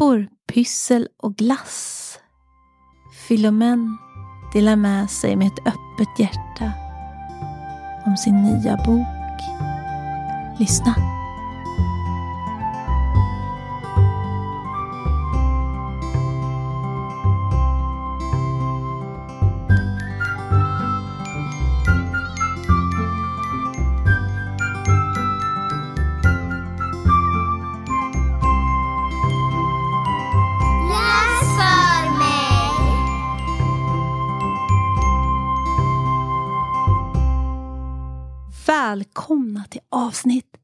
pappor, pyssel och glass. Filomen delar med sig med ett öppet hjärta om sin nya bok. Lyssna. Avsnitt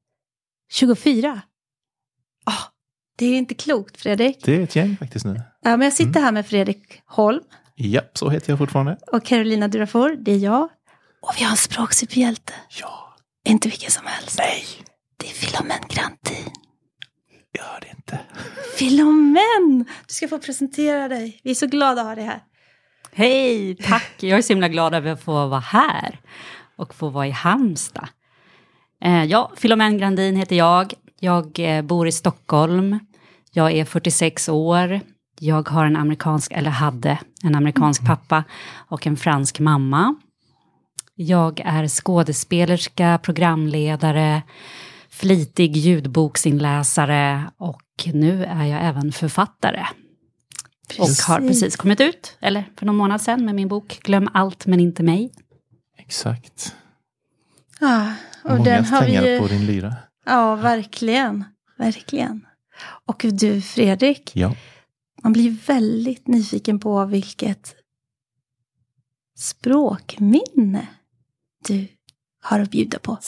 24. Ah, det är inte klokt Fredrik. Det är ett gäng faktiskt nu. Ja, men jag sitter här med Fredrik Holm Japp, så heter jag fortfarande. och Carolina Durafor. Det är jag. Och vi har en språksuperhjälte. Ja. Inte vilken som helst. Nej, Det är Filomen Grantin. gör det inte. Filomen! Du ska få presentera dig. Vi är så glada att ha dig här. Hej, tack. Jag är så himla glad över att få vara här och få vara i Halmstad. Eh, ja, Filomen Grandin heter jag. Jag eh, bor i Stockholm. Jag är 46 år. Jag har en amerikansk, eller hade en amerikansk pappa och en fransk mamma. Jag är skådespelerska, programledare, flitig ljudboksinläsare och nu är jag även författare. Och har precis kommit ut, eller för någon månad sedan, med min bok Glöm allt men inte mig. Exakt. Ja, och Många den har vi ju... på din lyra. Ja, verkligen. Verkligen. Och du Fredrik, Ja. man blir väldigt nyfiken på vilket språkminne du har att bjuda på.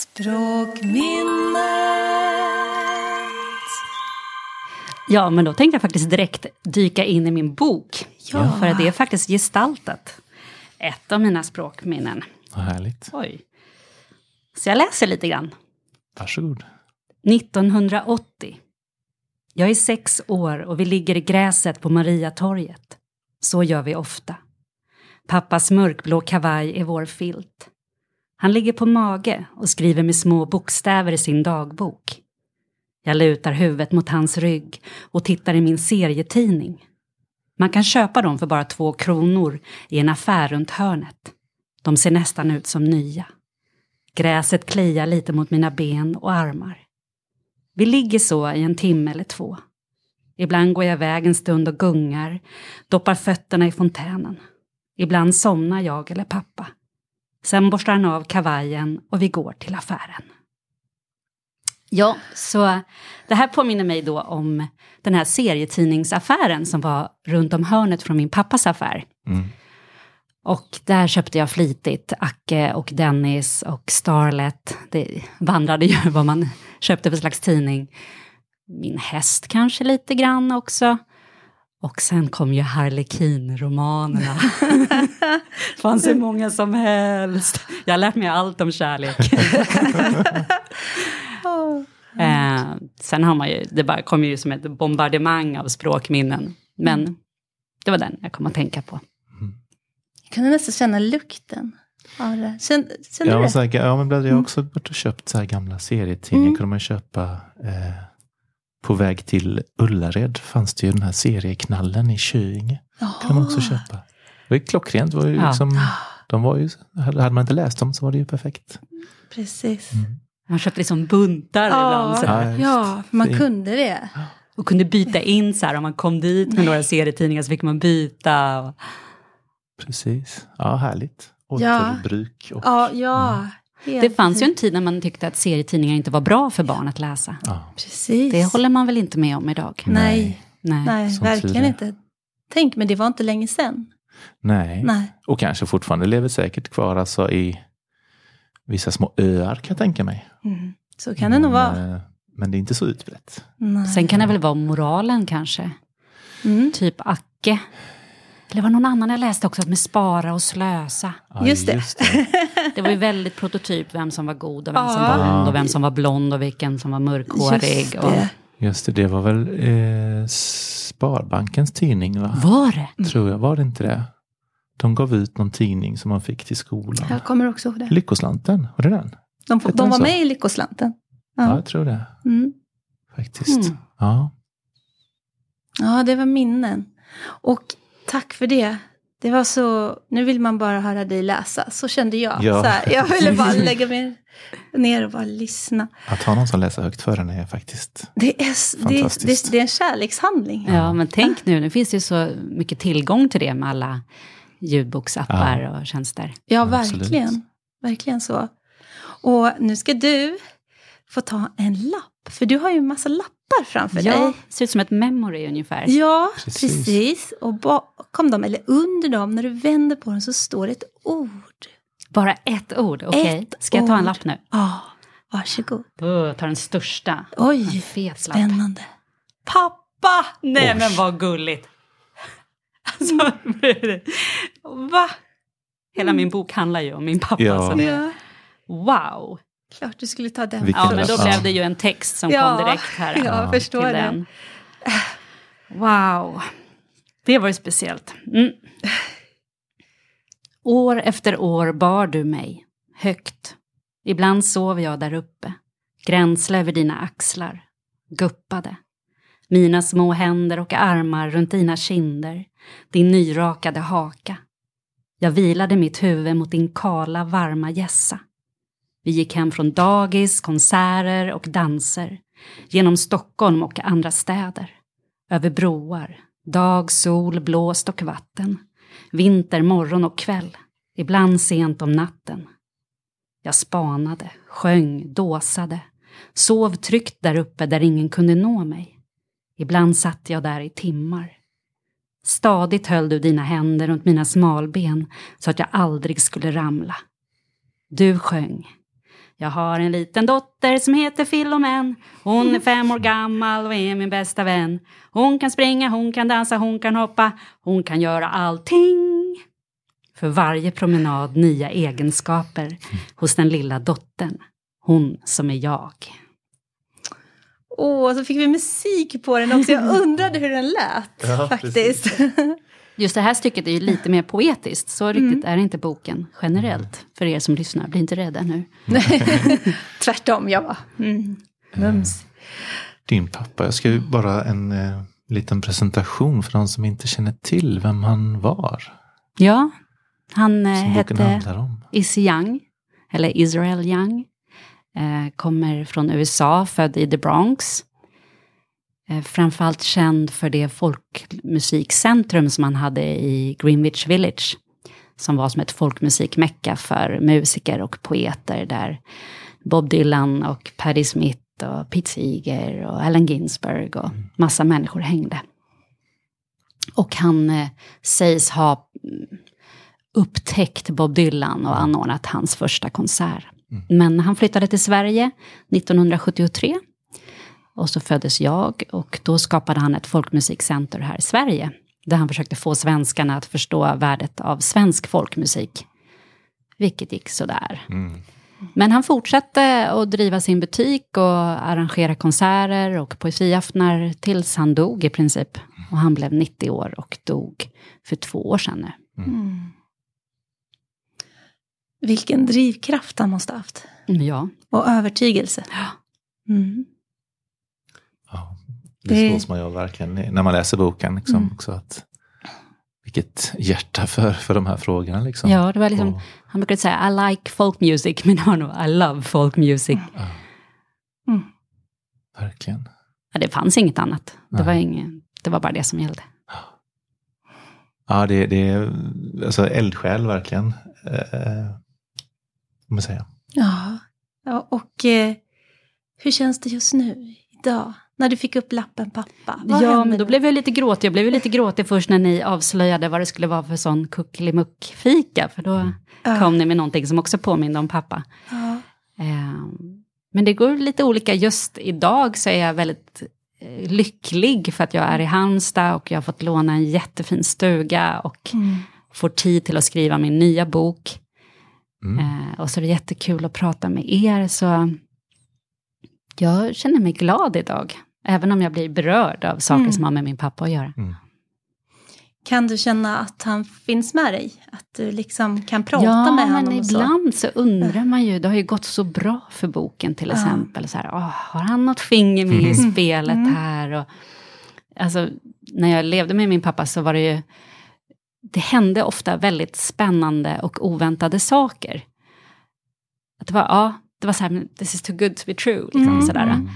Ja, men då tänkte jag faktiskt direkt dyka in i min bok. Ja. För det är faktiskt gestaltat. Ett av mina språkminnen. Vad härligt. Oj. Så jag läser lite grann. Varsågod. 1980. Jag är sex år och vi ligger i gräset på Mariatorget. Så gör vi ofta. Pappas mörkblå kavaj är vår filt. Han ligger på mage och skriver med små bokstäver i sin dagbok. Jag lutar huvudet mot hans rygg och tittar i min serietidning. Man kan köpa dem för bara två kronor i en affär runt hörnet. De ser nästan ut som nya. Gräset kliar lite mot mina ben och armar. Vi ligger så i en timme eller två. Ibland går jag iväg en stund och gungar, doppar fötterna i fontänen. Ibland somnar jag eller pappa. Sen borstar han av kavajen och vi går till affären. Ja, så det här påminner mig då om den här serietidningsaffären som var runt om hörnet från min pappas affär. Mm. Och där köpte jag flitigt Acke och Dennis och Starlet. Det vandrade ju vad man köpte för slags tidning. Min häst kanske lite grann också. Och sen kom ju Harlekin-romanerna. fanns hur många som helst. Jag har lärt mig allt om kärlek. eh, sen har man ju, det bara kom ju som ett bombardemang av språkminnen. Men det var den jag kom att tänka på. Jag kunde nästan känna lukten av det. Kände, kände Ja, du men det? så här, ja, men jag har också varit och köpt så här gamla serietidningar. Mm. kunde man köpa. Eh, på väg till Ullared fanns det ju den här serieknallen i Köinge. kan man också köpa. Det var ju klockrent. Var ju Ja. liksom, de var ju, hade man inte läst dem så var det ju perfekt. Precis. Man köpte liksom buntar ibland. Så Ja, här. Ja, man kunde det. Och kunde byta in så här, om man kom dit med några serietidningar så fick man byta. Och, Precis. Ja, härligt. Återbruk. Och, Ja, ja. helt det fanns ju en tid när man tyckte att serietidningar inte var bra för barn att läsa. ja, Precis. Det håller man väl inte med om idag? Nej, Nej. nej verkligen inte. Tänk, men det var inte länge sedan. nej. Nej. Och kanske fortfarande lever säkert kvar alltså i vissa små öar kan jag tänka mig. Mm. Så kan det nog vara. eh, Men det är inte så utbrett. Nej. Sen kan det väl vara moralen kanske. Mm. Typ Acke. Eller var det någon annan jag läste också, med spara och slösa. Ja, Just det. det. Det var ju väldigt prototyp vem som var god och vem som Ja. var ond och vem som var blond och vilken som var mörkhårig. Just Och... det. Just det, det var väl eh, Sparbankens tidning va? Var det? Tror jag, var det inte det? De gav ut någon tidning som man fick till skolan. Jag kommer också ihåg det. Lyckoslanten, var det den? De, de den var så? med i Lyckoslanten. Ja, Ja. jag tror det. Mm. Faktiskt. Mm. Ja. Ja, det var minnen. Och tack för det. Det var så, nu vill man bara höra dig läsa, så kände jag. Ja. Så här, jag ville bara lägga mig ner och bara lyssna. Att ha någon som läser högt för en är faktiskt... Det är, s- det, Fantastiskt. det, det är en kärlekshandling. Ja, men tänk nu, nu finns det ju så mycket tillgång till det med alla ljudboksappar och tjänster. Ja, Absolut. verkligen. Verkligen så. Och nu ska du få ta en lapp, för du har ju en massa lappar framför Ja, dig. ser ut som ett memory ungefär. Ja, Precis. precis. Och bakom dem, eller under dem, när du vänder på dem så står det ett ord. Bara ett ord, okej. Ett Ska jag ta en ord. lapp nu? Ja, varsågod. Oh, ta den största. Oj, spännande. Pappa! Nej Oj. men vad gulligt. Alltså, va? Hela min bok handlar ju om min pappa. Ja. Så det, Ja, wow. Klart du skulle ta den. Vilken Ja, men då Ja. blev det ju en text som Ja, kom direkt här. ja, jag förstår det. den. Wow. Det var ju speciellt. Mm. År efter år bar du mig, högt. Ibland sov jag där uppe, gränsle över dina axlar, guppade. Mina små händer och armar runt dina kinder, din nyrakade haka. Jag vilade mitt huvud mot din kala, varma gässa. Vi gick hem från dagis, konserter och danser. Genom Stockholm och andra städer. Över broar. Dag, sol, blåst och vatten. Vinter, morgon och kväll. Ibland sent om natten. Jag spanade, sjöng, dåsade. Sov tryggt där uppe där ingen kunde nå mig. Ibland satt jag där i timmar. Stadigt höll du dina händer runt mina smalben så att jag aldrig skulle ramla. Du sjöng. Jag har en liten dotter som heter Filomen. Hon är fem år gammal och är min bästa vän. Hon kan springa, hon kan dansa, hon kan hoppa. Hon kan göra allting. För varje promenad nya egenskaper hos den lilla dottern. Hon som är jag. Åh, så fick vi musik på den också. Jag undrade hur den lät Ja, faktiskt. Just det här stycket är ju lite mer poetiskt. Så riktigt är inte boken generellt. För er som lyssnar, bli inte rädda nu. Tvärtom, jag bara, mm, mums. Din pappa, jag ska ju bara en eh, liten presentation för de som inte känner till vem han var. Ja, han eh, hette handlar om. Is Young, eller Israel Young. Eh, kommer från USA, född i The Bronx. Eh, framförallt känd för det folkmusikcentrum som han hade i Greenwich Village. Som var som ett folkmusikmecka för musiker och poeter där Bob Dylan och Patti Smith och Pete Seeger och Allen Ginsberg och massa människor hängde. Och han eh, sägs ha mm, upptäckt Bob Dylan och anordnat hans första konsert. Men han flyttade till Sverige 1973. Och så föddes jag och då skapade han ett folkmusikcenter här i Sverige. Där han försökte få svenskarna att förstå värdet av svensk folkmusik. Vilket gick sådär. Mm. Men han fortsatte att driva sin butik och arrangera konserter och poesiaftnar tills han dog i princip. Och han blev 90 år och dog för två år sedan nu. Mm. Vilken drivkraft han måste ha haft. Mm, Ja, Och övertygelse. Mm. Det slås man ju verkligen när man läser boken. Liksom, Mm. också att, vilket hjärta för, för de här frågorna. Liksom. ja det var liksom, Och, han brukade säga I like folk music, men han I love folk music. ja, Mm. verkligen. Ja, det fanns inget annat. Det var, inget, det var bara det som gällde. Ja, det, det är alltså eldsjäl verkligen. Eh, om man säga. Ja. ja och eh, hur känns det just nu, idag? När du fick upp lappen pappa? Vad ja, men då då? blev jag lite gråtig. Jag blev lite gråtig först när ni avslöjade vad det skulle vara för sån kuckelimuck-fika. För då Ja. kom ni med någonting som också påminde om pappa. Ja. Eh, Men det går lite olika. Just idag så är jag väldigt eh, lycklig för att jag är i Halmstad och jag har fått låna en jättefin stuga och Mm. får tid till att skriva min nya bok. Mm. Eh, och så är det jättekul att prata med er. Så jag känner mig glad idag. Även om jag blir berörd av saker Mm. som har med min pappa att göra. Kan du känna att han finns med dig? Att du liksom kan prata med honom men och så? ibland så undrar man ju, det har ju gått så bra för boken till Ja. exempel. Så här, åh, har han något finger med i Mm. spelet Mm. här? Och, alltså, när jag levde med min pappa så var det ju, det hände ofta väldigt spännande och oväntade saker. Att det var, ja, det var så här, this is too good to be true. Liksom, Mm. sådär.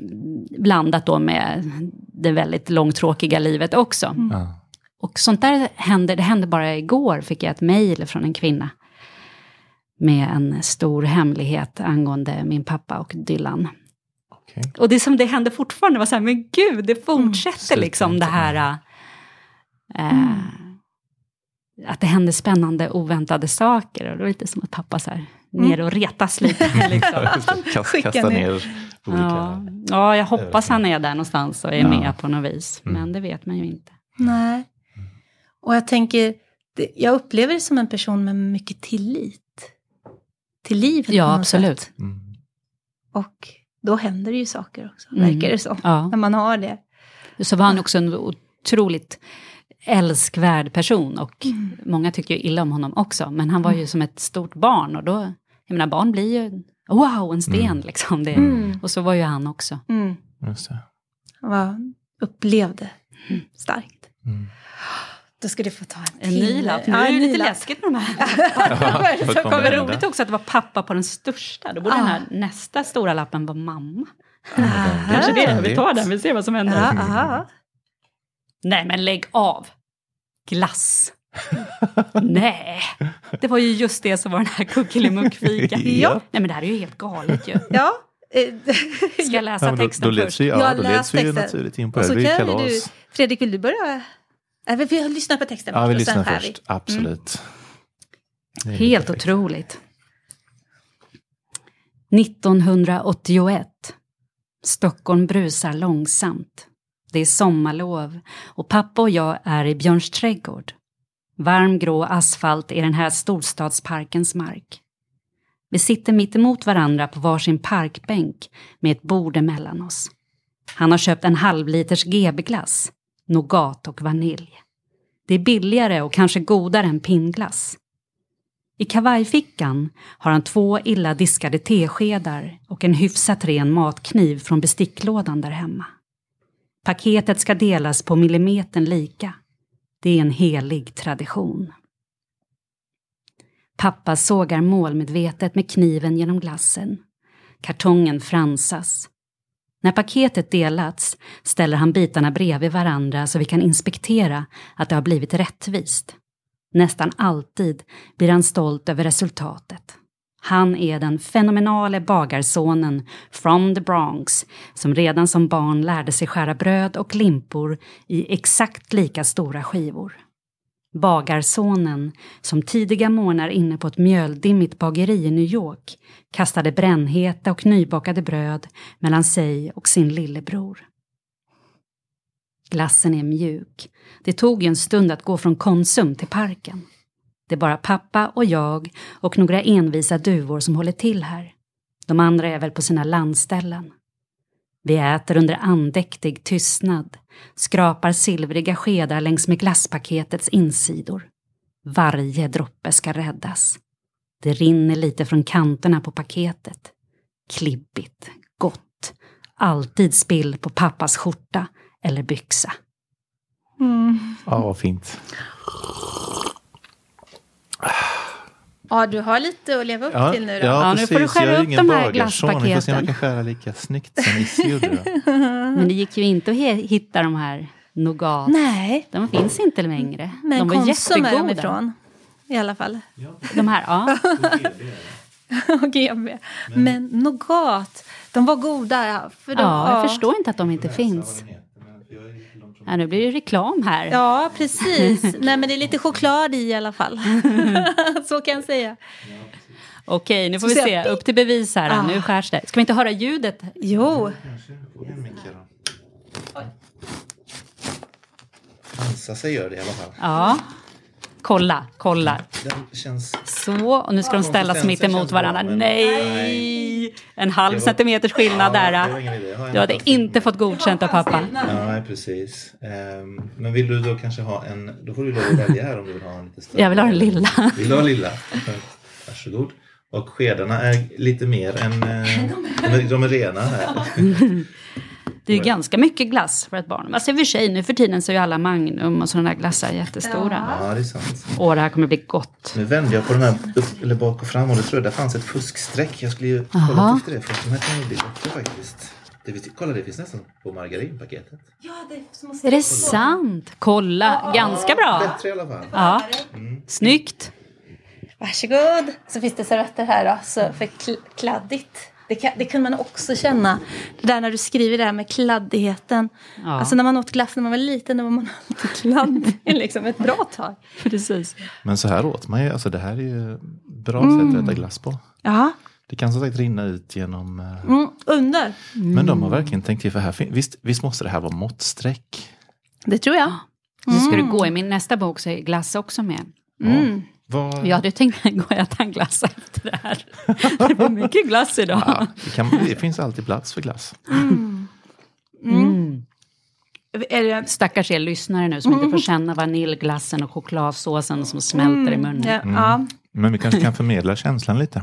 Mm. Blandat då med det väldigt långtråkiga livet också. Mm. Ja. Och sånt där hände, det hände bara igår, fick jag ett mejl från en kvinna. Med en stor hemlighet angående min pappa och Dylan. Okej. Och det som det hände fortfarande var så här, men gud, det fortsätter Sluta liksom det här... Äh, Att det händer spännande, oväntade saker. Och det var lite som att pappa så här, ner och retas lite. liksom. Kast, kasta ner. ner. Ja. ja, jag hoppas han är där någonstans och är Ja. med på något vis. Mm. Men det vet man ju inte. Nej. Och jag tänker, jag upplever det som en person med mycket tillit. Till livet Ja, absolut. Mm. Och då händer det ju saker också, Mm. verkar det så. Ja. När man har det. Så var han också en otroligt älskvärd person och Mm. många tycker ju illa om honom också. Men han var ju som ett stort barn och då, jag menar barn blir ju, wow, en sten Mm. liksom. Det, Mm. Och så var ju han också. Mm. Just det. Vad upplevde starkt. Mm. Då ska du få ta en En till. ny lapp. Nu Ja, är det lite lapp. läskigt med de här. Är det kommer roligt också att det var pappa på den största. Då borde Ah. den här nästa stora lappen vara mamma. Aha. Kanske det, vi tar den, vi ser vad som händer. Ja, aha. Nej men lägg av! Glass. Nej, det var ju just det som var den här kuckelimuckfikan. Ja. Nej men det här är ju helt galet ju. ja. eh, Ska jag läsa Ja, men då, texten då först? vi, ja, Jag då läs leds vi ju texten. naturligt in på det. så Det är ju kan ju kalas. du, Fredrik, vill du börja? Äh, vi vi lyssnar på texten Ja, vi först och sen lyssnar skär vi. först. Absolut. Är Helt perfekt. otroligt. 1981. Stockholm brusar långsamt. Det är sommarlov och pappa och jag är i Björns trädgård. Varm grå asfalt i den här storstadsparkens mark. Vi sitter mitt emot varandra på varsin parkbänk med ett bord emellan oss. Han har köpt en halvliters GB-glass, nougat och vanilj. Det är billigare och kanske godare än pinnglass. I kavajfickan har han två illa diskade teskedar och en hyfsat ren matkniv från besticklådan där hemma. Paketet ska delas på millimetern lika. Det är en helig tradition. Pappa sågar målmedvetet med kniven genom glassen. Kartongen fransas. När paketet delats ställer han bitarna bredvid varandra så vi kan inspektera att det har blivit rättvist. Nästan alltid blir han stolt över resultatet. Han är den fenomenale bagarsonen from the Bronx som redan som barn lärde sig skära bröd och limpor i exakt lika stora skivor. Bagarsonen som tidiga morgnar inne på ett mjöldimmigt bageri i New York kastade brännheta och nybakade bröd mellan sig och sin lillebror. Glassen är mjuk. Det tog ju en stund att gå från Konsum till parken. Det är bara pappa och jag och några envisa duvor som håller till här. De andra är väl på sina landställen. Vi äter under andäktig tystnad, skrapar silvriga skedar längs med glasspaketets insidor. Varje droppe ska räddas. Det rinner lite från kanterna på paketet. Klibbigt, gott, alltid spill på pappas skjorta eller byxa. Mm. Ja, vad fint. Ja, du har lite att leva upp Ja, till nu då. ja, Ja, nu får du skära jag är upp de här bagarson. Vi får se om jag glasspaketen. kan skära lika snyggt som Issi gjorde. Men det gick ju inte att hitta de här nougat. Nej, De finns inte längre. men de var Konsum är de jättegoda. ifrån. I alla fall. De här, ja. Och GB. Men nougat, de var goda. ja, För de, ja, jag förstår inte att de inte finns. Ja, nu blir det reklam här. Ja, precis. Nej, men det är lite choklad i i alla fall. Så kan jag säga. Okej, nu får vi Ska vi se. Upp till bevis här. Ah. Nu skärs det. Ska vi inte höra ljudet? Jo, Hansa sig gör det i alla fall. Ja. Kolla, kolla. Den känns... Så, och nu ska de ställas mitt emot känns bra, varandra. men- Nej! En halv var- centimeters skillnad Ja, där. Du hade inte fått godkänt av pappa. Ja, precis. Ehm, men vill du då kanske ha en... Då får du lov att välja här om du vill ha en lite större. Jag vill ha den lilla. Vill du ha lilla? Varsågod. Och skedarna är lite mer än... eh, De är, de är rena här. Det är ju ganska mycket glass för ett barn. Alltså i och för sig, nu för tiden så är ju alla Magnum och sådana där glassar jättestora. Ja, det är sant. Åh, det här kommer bli gott. Nu vände jag på den här upp, eller bak och fram och då tror jag det fanns ett fuskstreck. Jag skulle ju kolla efter det först. De här kan ju bli bättre faktiskt. Det finns, kolla, det finns nästan på margarinpaketet. Ja, det Är måste det sant? Kolla, ganska bra. Bättre i alla fall. Ja, snyggt. Varsågod. Så finns det servetter här då, så för kl- kladdigt. Det, kan, det kunde man också känna. Det där när du skriver det här med kladdigheten. Ja. Alltså när man åt glass när man var liten, då var man alltid kladdig. liksom ett bra tag. Precis. Men så här åt man ju. Alltså det här är ju bra sätt att äta glass på. Ja, Det kan som sagt rinna ut genom... eh, mm, under. Men de har verkligen tänkt till för här. Visst, visst måste det här vara måttstreck? Det tror jag. Så ska det gå i min nästa bok så är glass också med. Mm. Vad, Jag hade tänkt gå och äta en glass efter det här. Det blir mycket glass idag. ja, det, kan, det finns alltid plats för glass. Mm. Är det, Stackars er lyssnare nu som inte får känna vaniljglassen och chokladsåsen som smälter i munnen. ja, ja, Men vi kanske kan förmedla känslan lite.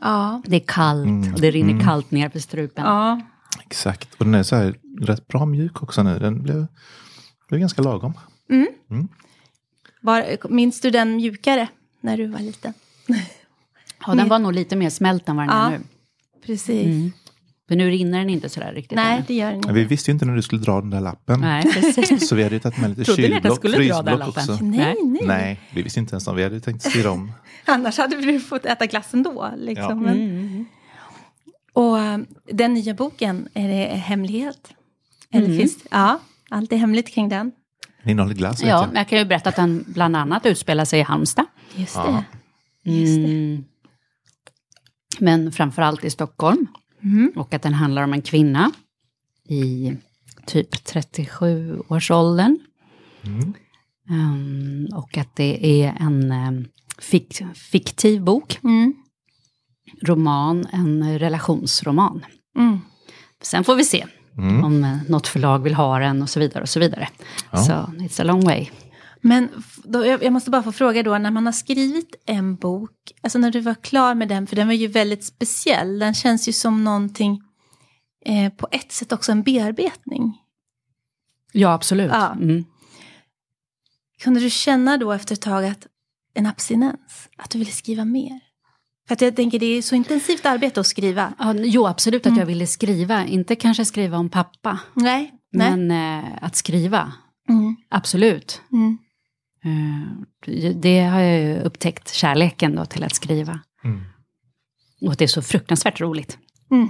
ja, Det är kallt och det rinner kallt ner för strupen. ja. Exakt. Och den är så här rätt bra mjuk också nu. Den blev, blev ganska lagom. Var, minns du den mjukare när du var liten? Ja, den var nog lite mer smält än vad den Ja. är nu. Precis. För nu rinner den inte sådär riktigt. Nej, det gör den inte. Vi visste ju inte när du skulle dra den där lappen. Nej, precis. Så vi hade ju tagit med lite Trodde ni att jag kylblock, skulle dra den frysblock lappen? också. Nej, nej, Nej, vi visste inte ens om. Vi hade tänkt styra om. Annars hade du fått äta glassen då. Liksom. Ja. Men, Mm. och eh, den nya boken, är det hemlighet? Eller finns Ja, allt är hemligt kring den. Den innehåller glass Ja, jag. men jag kan ju berätta att den bland annat utspelar sig i Halmstad. Just det. Just det. Mm. Men framförallt i Stockholm. Mm. Och att den handlar om en kvinna i typ 37-årsåldern. Mm. Um, och att det är en um, fik fiktiv bok, Mm. roman, en relationsroman. Mm. Sen får vi se Mm. om eh, något förlag vill ha den och så vidare och så vidare. Ja. Så it's a long way. Men då, jag, jag måste bara få fråga då, när man har skrivit en bok, alltså när du var klar med den, för den var ju väldigt speciell, den känns ju som någonting, eh, på ett sätt också en bearbetning. Ja, absolut. Ja. Mm. Kunde du känna då efter ett tag att en abstinens, att du ville skriva mer? För att jag tänker det är så intensivt arbete att skriva. Ja, jo, absolut att jag ville skriva. Inte kanske skriva om pappa, Nej, nej. men eh, att skriva. Mm, Absolut. mm, Eh, det har jag ju upptäckt, kärleken då till att skriva. Mm. Och att det är så fruktansvärt roligt. mm.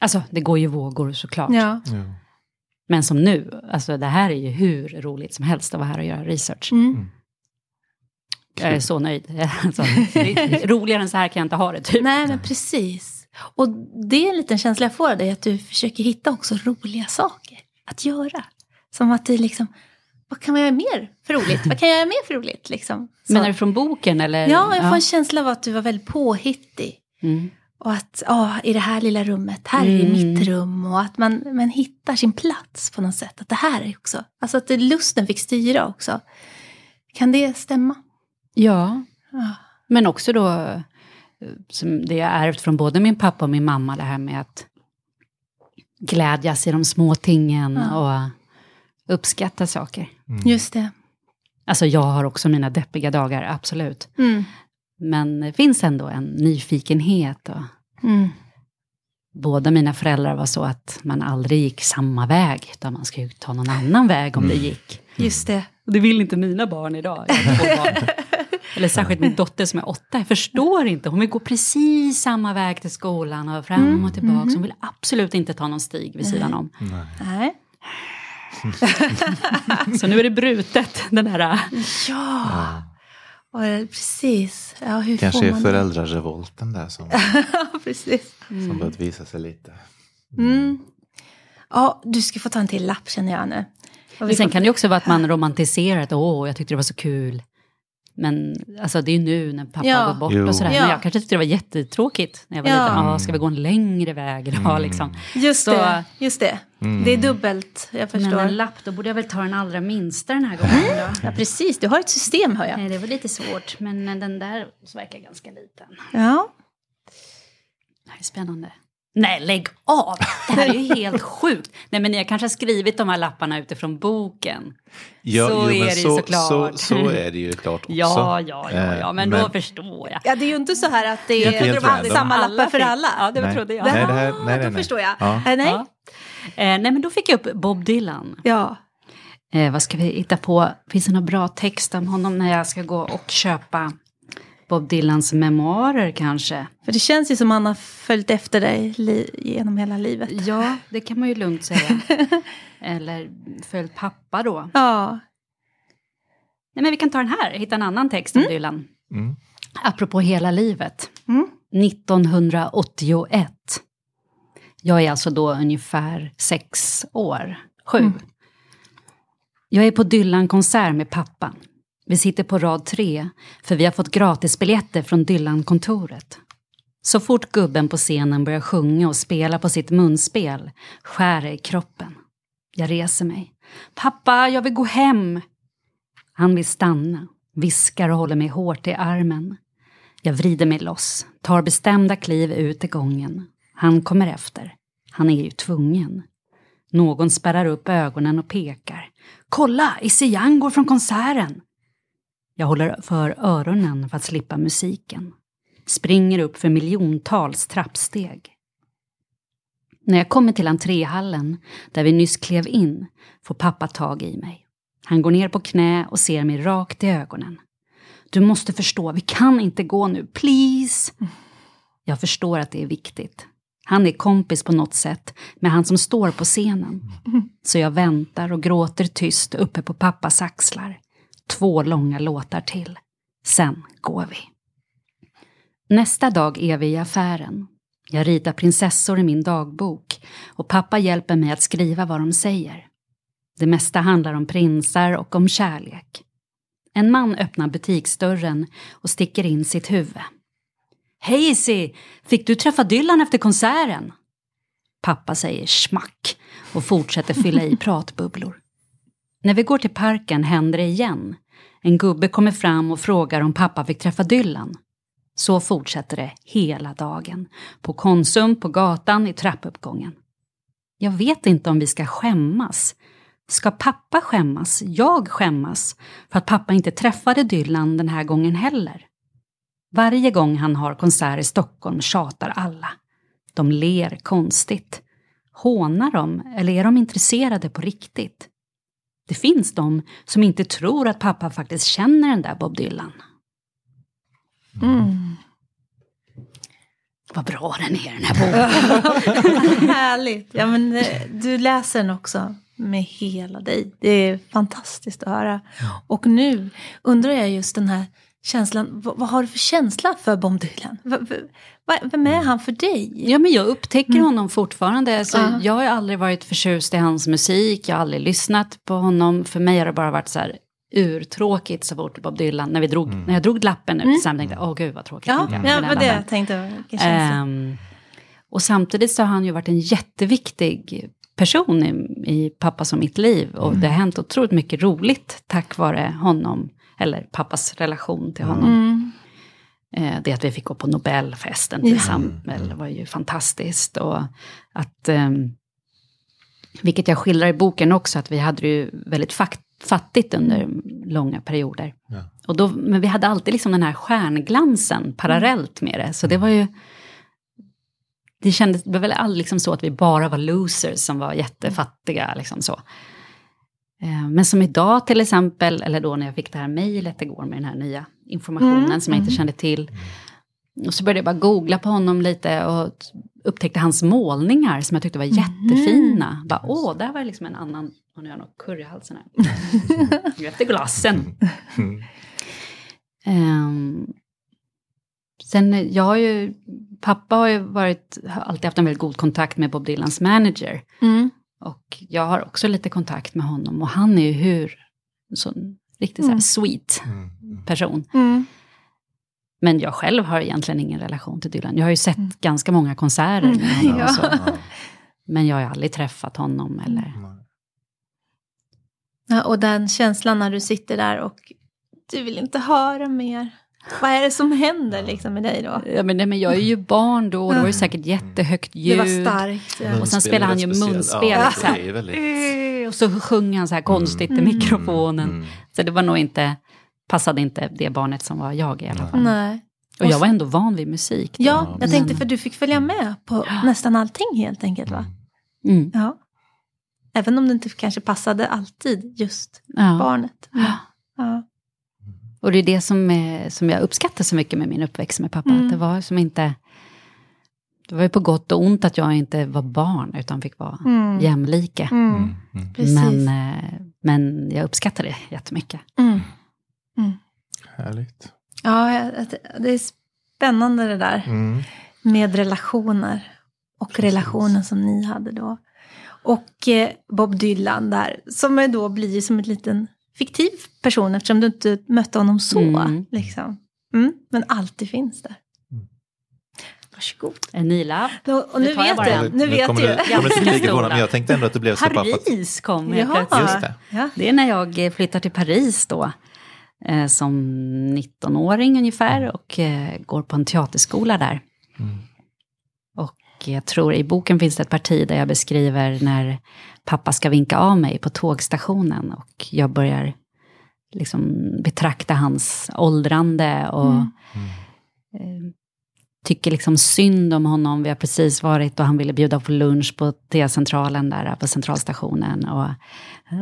Alltså, det går ju vågor såklart. Ja. Ja. Men som nu, alltså det här är ju hur roligt som helst att vara här och göra research. Mm. Jag är så nöjd. Alltså, roligare än så här kan jag inte ha det, typ. Nej, men precis. Och det är en liten känsla jag får av dig, att du försöker hitta också roliga saker att göra. Som att du liksom, vad kan man göra mer för roligt? Vad kan jag göra mer för roligt? Liksom. Så. Menar du från boken eller? Ja, jag får en känsla av att du var väldigt påhittig. Mm. Och att, ja, i det här lilla rummet, här är Mm. mitt rum. Och att man, man hittar sin plats på något sätt. Att det här är också, alltså att det, lusten fick styra också. Kan det stämma? Ja, Ja. men också då, eh, som det jag ärvt från både min pappa och min mamma, det här med att glädjas i de små tingen och uppskatta saker. Just det. Alltså jag har också mina deppiga dagar, absolut. Mm. Men det finns ändå en nyfikenhet. Och Mm. båda mina föräldrar var så att man aldrig gick samma väg, utan man skulle ta någon annan väg om det gick. Just det. Och det vill inte mina barn idag. Jag har två barn. Eller särskilt min dotter som är åtta. Jag förstår inte. Hon vill gå precis samma väg till skolan och fram och tillbaka. Hon vill absolut inte ta någon stig vid sidan om. Nej. Så nu är det brutet, den här... Ja. Och, precis. Ja, hur Kanske får är man föräldrarevolten där som, Ja, precis. som börjat visa sig lite. Mm. Ja, du ska få ta en till lapp känner jag nu. Men sen kan det också vara att man romantiserar att åh, jag tyckte det var så kul. Men alltså det är ju nu när pappa Ja. går bort Jo. och sådär. Ja. Men jag kanske tyckte det var jättetråkigt när jag var Ja. liten. Ja, ska vi gå en längre väg idag liksom? Just Så- det, just det. Det är dubbelt, jag förstår. Men en lapp, då borde jag väl ta den allra minsta den här gången då. Ja, precis. Du har ett system, hör jag. Nej, det var lite svårt, men den där verkar ganska liten. Ja. Det här är spännande. Nej, lägg av! Det här är ju helt sjukt. Nej, men ni har kanske skrivit de här lapparna utifrån boken. Ja, Så jo, är men det ju så, såklart. Så, så är det ju klart också. Ja, ja, ja, ja, Eh, men, då förstår jag. Ja, det är ju inte så här att det är helt random. samma lappar för alla. Ja, det Nej. trodde jag. Nej, det här, nej, nej, då nej. förstår jag. Ja. Eh, nej. Ja. Eh, nej, men då fick jag upp Bob Dylan. Ja. Eh, vad ska vi hitta på? Finns det någon bra text om honom när jag ska gå och köpa Bob Dylans memoarer kanske? För det känns ju som han har följt efter dig li- genom hela livet. Ja, det kan man ju lugnt säga. Eller följt pappa då. Ja. Nej, men vi kan ta den här, hitta en annan text om Dylan. Mm. Apropå hela livet. Mm. 1981. Jag är alltså då ungefär sex år, sju. Mm. Jag är på Dylan-konsert med pappa. Vi sitter på rad tre, för vi har fått gratisbiljetter från Dylan-kontoret. Så fort gubben på scenen börjar sjunga och spela på sitt munspel skär det i kroppen. Jag reser mig. Pappa, jag vill gå hem! Han vill stanna, viskar och håller mig hårt i armen. Jag vrider mig loss, tar bestämda kliv ut i gången. Han kommer efter. Han är ju tvungen. Någon spärrar upp ögonen och pekar. Kolla, Isse Young går från konserten! Jag håller för öronen för att slippa musiken. Springer upp för miljontals trappsteg. När jag kommer till entréhallen, där vi nyss klev in, får pappa tag i mig. Han går ner på knä och ser mig rakt i ögonen. Du måste förstå, vi kan inte gå nu, please! Jag förstår att det är viktigt. Han är kompis på något sätt med han som står på scenen. Så jag väntar och gråter tyst uppe på pappas axlar. Två långa låtar till. Sen går vi. Nästa dag är vi i affären. Jag ritar prinsessor i min dagbok och pappa hjälper mig att skriva vad de säger. Det mesta handlar om prinsar och om kärlek. En man öppnar butiksdörren och sticker in sitt huvud. Hej Izzy! Fick du träffa Dylan efter konserten? Pappa säger smack och fortsätter fylla i pratbubblor. När vi går till parken händer det igen. En gubbe kommer fram och frågar om pappa fick träffa Dylan. Så fortsätter det hela dagen. På Konsum, på gatan, i trappuppgången. Jag vet inte om vi ska skämmas. Ska pappa skämmas? Jag skämmas? För att pappa inte träffade Dylan den här gången heller. Varje gång han har konsert i Stockholm tjatar alla. De ler konstigt. Hånar de eller är de intresserade på riktigt? Det finns de som inte tror att pappa faktiskt känner den där Bob Dylan. Mm. Vad bra den är den här boken. Härligt. Ja, men, eh, du läser den också med hela dig. Det är fantastiskt att höra. Och nu undrar jag just den här känslan. Vad, vad har du för känsla för Bob Dylan? V, v, vem är han för dig? Ja, men jag upptäcker honom fortfarande. Så Ja. Jag har aldrig varit förtjust i hans musik, jag har aldrig lyssnat på honom. För mig har det bara varit så här urtråkigt så fort Bob Dylan, när, vi drog, när jag drog lappen ut, så tänkte jag, åh gud vad tråkigt. Ja, ja, det var det jag tänkte. Ehm, och samtidigt så har han ju varit en jätteviktig person i, i pappas och mitt liv. Och det har hänt otroligt mycket roligt tack vare honom, eller pappas relation till honom. Mm. Eh, det att vi fick gå på Nobelfesten Ja. tillsammans var ju fantastiskt. Och att, ehm, vilket jag skildrar i boken också, att vi hade det ju väldigt fakt- fattigt under långa perioder. Ja. Och då, men vi hade alltid liksom den här stjärnglansen parallellt med det. Så det var ju... Det kändes, det var väl aldrig liksom så att vi bara var losers som var jättefattiga. Liksom så. Eh, Men som idag till exempel, eller då när jag fick det här mejlet igår med den här nya informationen Mm, som jag inte kände till. Och så började jag bara googla på honom lite och upptäckte hans målningar som jag tyckte var jättefina. Bara, åh, där var liksom en annan, och nu har jag nog kurr i halsen här. Nu efter glassen. Ehm, sen, jag har ju, pappa har ju varit, har alltid haft en väldigt god kontakt med Bob Dylans manager. Mm. Och jag har också lite kontakt med honom och han är ju hur, riktigt så här Mm. sweet Mm. person. Mm. Men jag själv har egentligen ingen relation till Dylan. Jag har ju sett ganska många konserter med honom. Mm. Ja. Och så, Ja. men jag har ju aldrig träffat honom eller... Ja, och den känslan när du sitter där och du vill inte höra mer. Vad är det som händer liksom med dig då? Ja, men, nej, men jag är ju barn då, och det var ju säkert jättehögt Det ljud. var starkt. Ja. Och sen spelar han ju munspel. Ja, så här. det är väldigt... Och så sjunger han så här konstigt i mikrofonen. Mm. Så det var nog inte, passade inte det barnet som var jag i alla fall. Nej. Och jag var ändå van vid musik. Då. Ja, jag tänkte Men- för du fick följa med på nästan allting helt enkelt va? Mm. Ja. Även om det inte kanske passade alltid just Ja. barnet. Ja. Och det är det som, är, som jag uppskattar så mycket med min uppväxt med pappa. Mm. Att det var som inte... Det var ju på gott och ont att jag inte var barn, utan fick vara Mm. jämlika. Mm. Mm. Mm. Men, eh, men jag uppskattar det jättemycket. Mm. Härligt. Ja, det är spännande det där Mm. med relationer. Och Precis. relationen som ni hade då. Och eh, Bob Dylan där, som då blir som en liten fiktiv person eftersom du inte mötte honom så. Mm. Liksom. Mm, men alltid finns där. Mm. Varsågod. En Nila. Då, och nu Nu jag vet bara du. en. Nu vet kommer du. du, kommer du inte ligga på honom, men jag tänkte ändå att det blev så pappa. Paris kom helt Jaha. plötsligt. Just det. Ja. Det är när jag eh, flyttar till Paris då. Eh, som 19-åring ungefär och eh, går på en teaterskola där. Mm. Och jag tror i boken finns det ett parti där jag beskriver när pappa ska vinka av mig på tågstationen. Och jag börjar liksom betrakta hans åldrande och Mm. eh, tycker liksom synd om honom. Vi har precis varit och han ville bjuda på lunch på T-centralen där på centralstationen. Och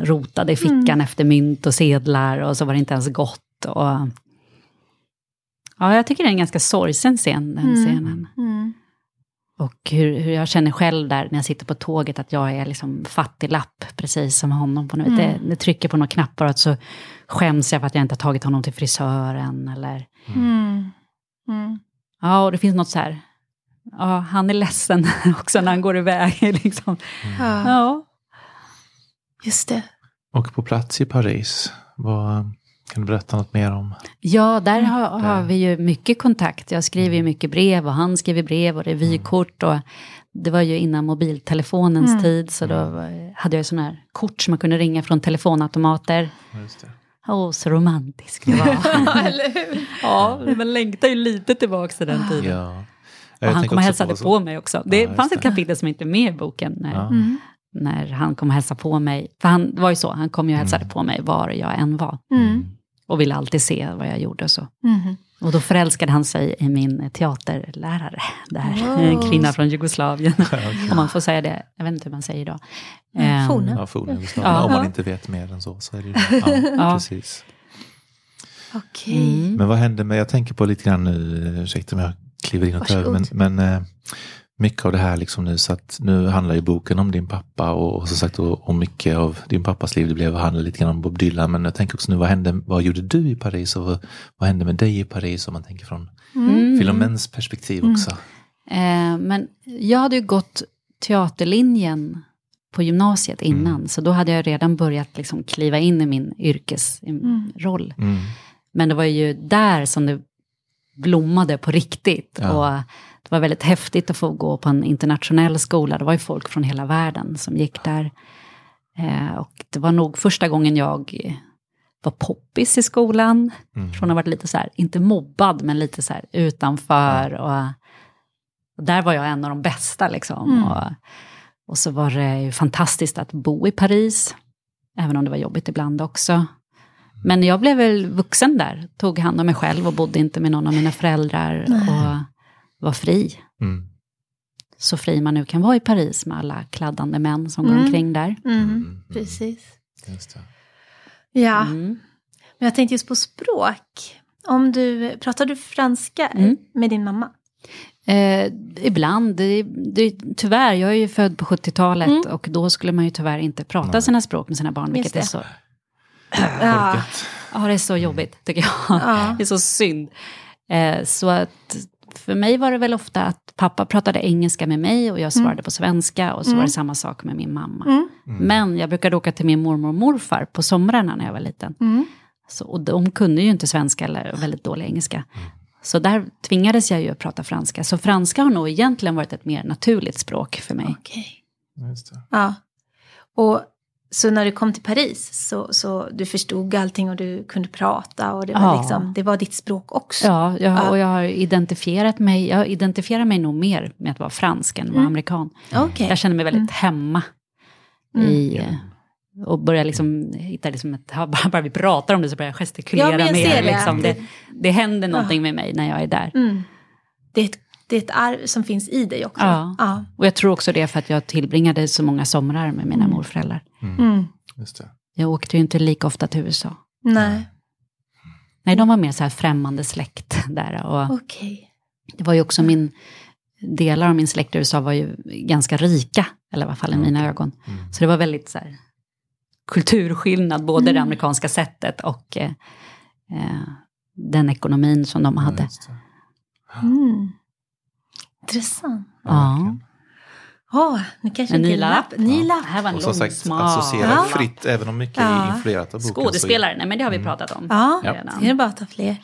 rotade i fickan Mm. efter mynt och sedlar och så var det inte ens gott. Och, ja, jag tycker det är en ganska sorgsen scen, den Mm. scenen. Mm. Och hur, hur jag känner själv där när jag sitter på tåget att jag är liksom fattiglapp, precis som honom. På något. Mm. Det, det trycker på några knappar och så skäms jag för att jag inte har tagit honom till frisören. Eller, Mm. Mm. ja, och det finns något så här, ja, han är ledsen också när han går iväg. Liksom. Ja, Ja. just det. Och på plats i Paris, vad, kan du berätta något mer om? Ja, där har, Där. har vi ju mycket kontakt. Jag skriver ju mycket brev och han skriver brev och revykort. Och det var ju innan mobiltelefonens Mm. tid, så då hade jag sådana här kort som man kunde ringa från telefonautomater. Åh, så romantisk det var. Ja, man längtar ju lite tillbaka till den tiden. Ja. och han kom och hälsade på, som- mig också. Det Ja, fanns ett kapitel som inte är med i boken. När, Ja. Mm. när han kom och hälsade på mig. För han, det var ju så, han kom ju och hälsade Mm. på mig var jag än var. Mm. Och ville alltid se vad jag gjorde och så. Mm. Och då förälskade han sig i min teaterlärare. Där, Wow. en kvinna från Jugoslavien. okej. Om man får säga det, jag vet inte hur man säger idag. Mm, Ehm. Ja, forna Jugoslavien. Ja. Om man inte vet mer än så, så är det ju ja, Ja. precis. Okej. Mm. Men vad hände med, jag tänker på lite grann nu, ursäkta om jag kliver in och tar över, men, men eh, mycket av det här liksom nu, så att nu handlar ju boken om din pappa och, och som sagt och, och mycket av din pappas liv, det blev att handla lite grann om Bob Dylan, men jag tänker också nu, vad hände, vad gjorde du i Paris och vad, vad hände med dig i Paris om man tänker från Mm. Filomens perspektiv också? Eh, men jag hade ju gått teaterlinjen på gymnasiet innan, Mm. så då hade jag redan börjat liksom kliva in i min yrkesroll. Mm. Men det var ju där som det blommade på riktigt. Ja. Och det var väldigt häftigt att få gå på en internationell skola. Det var ju folk från hela världen som gick där. Eh, och det var nog första gången jag var poppis i skolan. Mm. Från att ha varit lite så här, inte mobbad, men lite så här utanför. Och, och där var jag en av de bästa liksom. Mm. Och, och så var det ju fantastiskt att bo i Paris. Även om det var jobbigt ibland också. Men jag blev väl vuxen där, tog hand om mig själv och bodde inte med någon av mina föräldrar. Nej. Och var fri. Mm. Så fri man nu kan vara i Paris med alla kladdande män som går Mm. omkring där. Mm. Mm. Precis. Just det. Ja, Mm. men jag tänkte just på språk. Om du, pratar du franska Mm. med din mamma? Eh, ibland, det, det, tyvärr, jag är ju född på 70-talet Mm. och då skulle man ju tyvärr inte prata Nej. sina språk med sina barn, vilket det. är så, Ja. Ja, det är så jobbigt tycker jag. Ja. Det är så synd. Eh, så att för mig var det väl ofta att pappa pratade engelska med mig och jag svarade på svenska och så Mm. var det samma sak med min mamma. Mm. Men jag brukade åka till min mormor och morfar på somrarna när jag var liten. Mm. Så, och de kunde ju inte svenska eller väldigt dålig engelska. Så där tvingades jag ju att prata franska. Så franska har nog egentligen varit ett mer naturligt språk för mig. Okej. Just det. Ja. Och så när du kom till Paris så, så du förstod allting och du kunde prata och det var, Ja. liksom, det var ditt språk också. Ja, jag, Ja. och jag har identifierat mig, jag identifierar mig nog mer med att vara fransk än att vara amerikan. Okej. Jag känner mig väldigt hemma i... Ja. eh, Och börjar liksom hitta liksom ett, bara, bara vi pratar om det så börjar jag gestikulera Ja, jag mer. det. Liksom. Det, det händer någonting med mig när jag är där. Mm. Det, är ett, det är ett arv som finns i dig också. Ja. Ja. Och jag tror också det är för att jag tillbringade så många somrar med mina morföräldrar. Mm. Just det. Jag åkte ju inte lika ofta till USA. Nej, Nej, de var mer så här främmande släkt där. Och okej. det var ju också min, delar av min släkt i USA var ju ganska rika, eller i alla fall i mina ögon. Mm. Så det var väldigt så här, kulturskillnad, både Mm. det amerikanska sättet och eh, eh, den ekonomin som de hade. Mm. Intressant. Ja. Åh, nu kanske En en ny lapp. Ny Ja. lapp. Det här var en Och lång, som sagt, smal associera Ja. fritt, även om mycket Ja. är influerat av boken. Skådespelare, nej men det har vi pratat om. Ja, Ja. så är det bara att ta fler.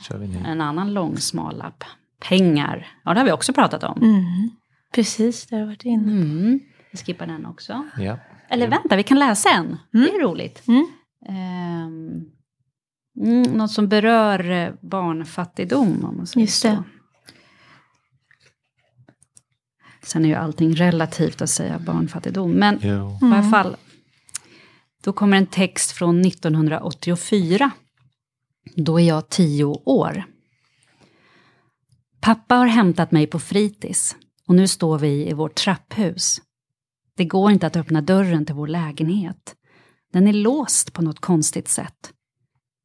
En annan lång smal lapp. Pengar, ja det har vi också pratat om. Mm. Precis, det har varit inne. Mm. Vi skippar den också. Ja. Eller vänta, vi kan läsa en. Det är roligt. Mm. Ehm, mm, något som berör eh, barnfattigdom, om man säger Just det. så. Sen är ju allting relativt att säga barnfattigdom. Men Jo. i alla fall, då kommer en text från 1984. Då är jag tio år. Pappa har hämtat mig på fritids och nu står vi i vårt trapphus. Det går inte att öppna dörren till vår lägenhet. Den är låst på något konstigt sätt.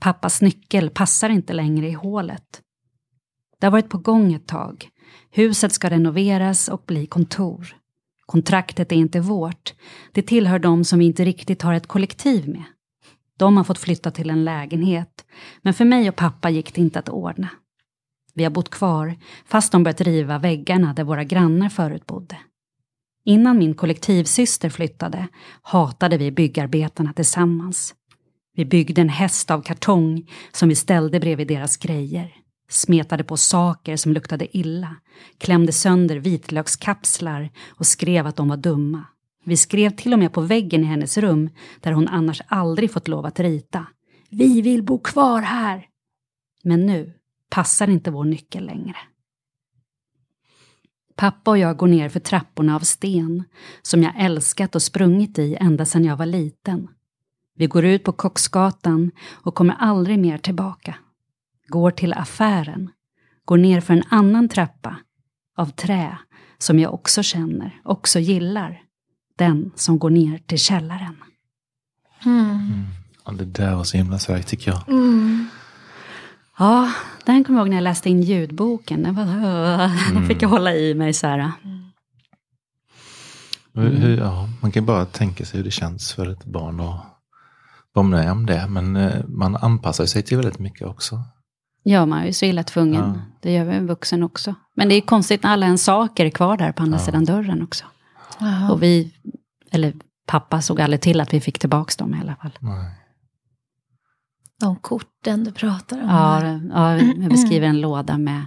Pappas nyckel passar inte längre i hålet. Det har varit på gång ett tag. Huset ska renoveras och bli kontor. Kontraktet är inte vårt. Det tillhör de som vi inte riktigt har ett kollektiv med. De har fått flytta till en lägenhet, men för mig och pappa gick det inte att ordna. Vi har bott kvar, fast de börjat riva väggarna där våra grannar förut bodde. Innan min kollektivsyster flyttade hatade vi byggarbetarna tillsammans. Vi byggde en häst av kartong som vi ställde bredvid deras grejer. Smetade på saker som luktade illa. Klämde sönder vitlökskapslar och skrev att de var dumma. Vi skrev till och med på väggen i hennes rum, där hon annars aldrig fått lov att rita. Vi vill bo kvar här! Men nu passar inte vår nyckel längre. Pappa och jag går ner för trapporna av sten, som jag älskat och sprungit i ända sedan jag var liten. Vi går ut på Kocksgatan och kommer aldrig mer tillbaka. Går till affären. Går ner för en annan trappa. Av trä. Som jag också känner, också gillar. Den som går ner till källaren. Mm. Och det där var så himla starkt tycker jag. Mm. Ja, den kommer jag ihåg när jag läste in ljudboken. Den, var, den fick jag hålla i mig så här. Hur, hur, ja, man kan bara tänka sig hur det känns för ett barn att vara med om det. Men eh, man anpassar sig till väldigt mycket också. Ja, man är ju så illa tvungen. Ja. Det gör väl en vuxen också. Men det är konstigt när alla ens saker är kvar där på andra Ja. sidan dörren också. Ja. Och vi, eller pappa såg aldrig till att vi fick tillbaka dem i alla fall. Nej. De korten du pratar om. Ja, ja, jag beskriver en låda med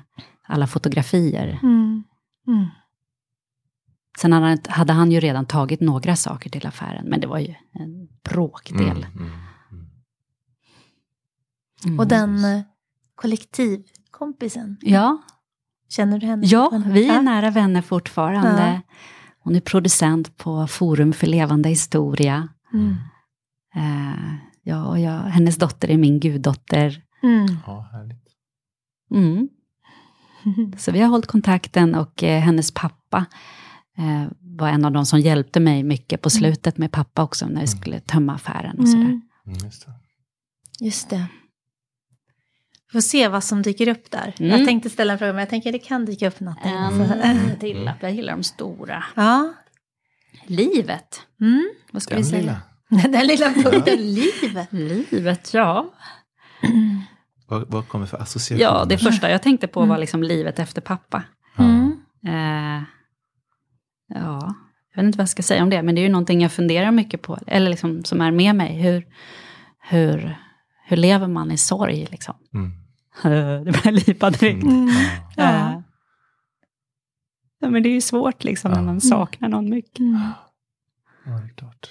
alla fotografier. Mm. Mm. Sen hade han, hade han ju redan tagit några saker till affären, men det var ju en bråkdel. Mm, mm, mm. Mm. Och den eh, kollektivkompisen, Ja, känner du henne? ja, vi är nära vänner fortfarande. Ja. Hon är producent på Forum för levande historia. Mm. Eh, ja, och jag, hennes dotter är min guddotter. Mm. Ja, härligt. Mm. Så vi har hållit kontakten och eh, hennes pappa eh, var en av de som hjälpte mig mycket på slutet med pappa också när vi skulle tömma affären och sådär. Mm. Mm, just det. Just det. Får se vad som dyker upp där. Mm. Jag tänkte ställa en fråga, men jag tänker det kan dyka upp något. En till lapp, jag gillar de stora. Ja. Livet, Mm. vad ska Den vi säga? lilla. Den lilla punkten, livet. Livet, ja. Vad, vad kommer för associationer? Ja, det första jag tänkte på var liksom livet efter pappa. Ja. Mm. Eh, ja, jag vet inte vad jag ska säga om det, men det är ju någonting jag funderar mycket på, eller liksom som är med mig. Hur, hur, hur lever man i sorg liksom? Mm. det börjar lipa direkt. Mm. Ja. Eh, ja, men det är ju svårt liksom när Ja. man saknar någon mycket. Mm. ja, det är klart.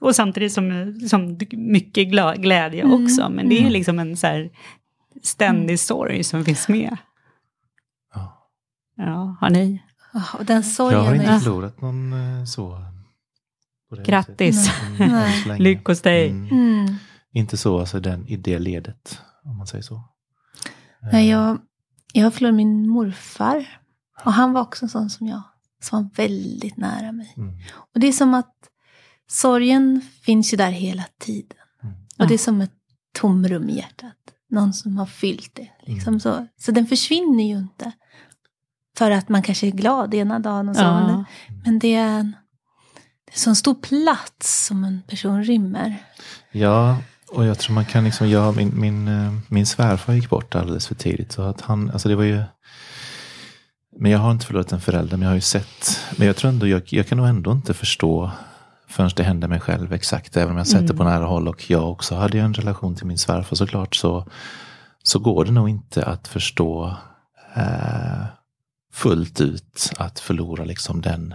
Och samtidigt som, som mycket glädje Mm. också. Men det är ju Mm. liksom en så här ständig sorg som finns med. Ja. Ja, har ni? Oh, och den Jag sorgen har är inte förlorat någon eh, så. på det Grattis. Mm. Lyck hos dig. Mm. Inte så alltså den, i det ledet, om man säger så. Nej, Eh, jag, jag har förlorat min morfar. Och han var också en sån som jag. Som var väldigt nära mig. Mm. Och det är som att sorgen finns ju där hela tiden. Mm. Och det är som ett tomrum i hjärtat. Någon som har fyllt det. Liksom Mm. så. så den försvinner ju inte. För att man kanske är glad ena dagen och så. Ja. Men, det är en det är så en stor plats som en person rymmer. Ja, och jag tror man kan liksom, ja, min, min, eh, min svärfar gick bort alldeles för tidigt. Så att han, alltså det var ju, men jag har inte förlorat en förälder, men jag har ju sett, men jag tror ändå, jag, jag kan nog ändå inte förstå förrän det händer mig själv exakt, även om jag sett det på nära håll och jag också hade ju en relation till min svärfar såklart, så, så går det nog inte att förstå eh, fullt ut att förlora liksom den,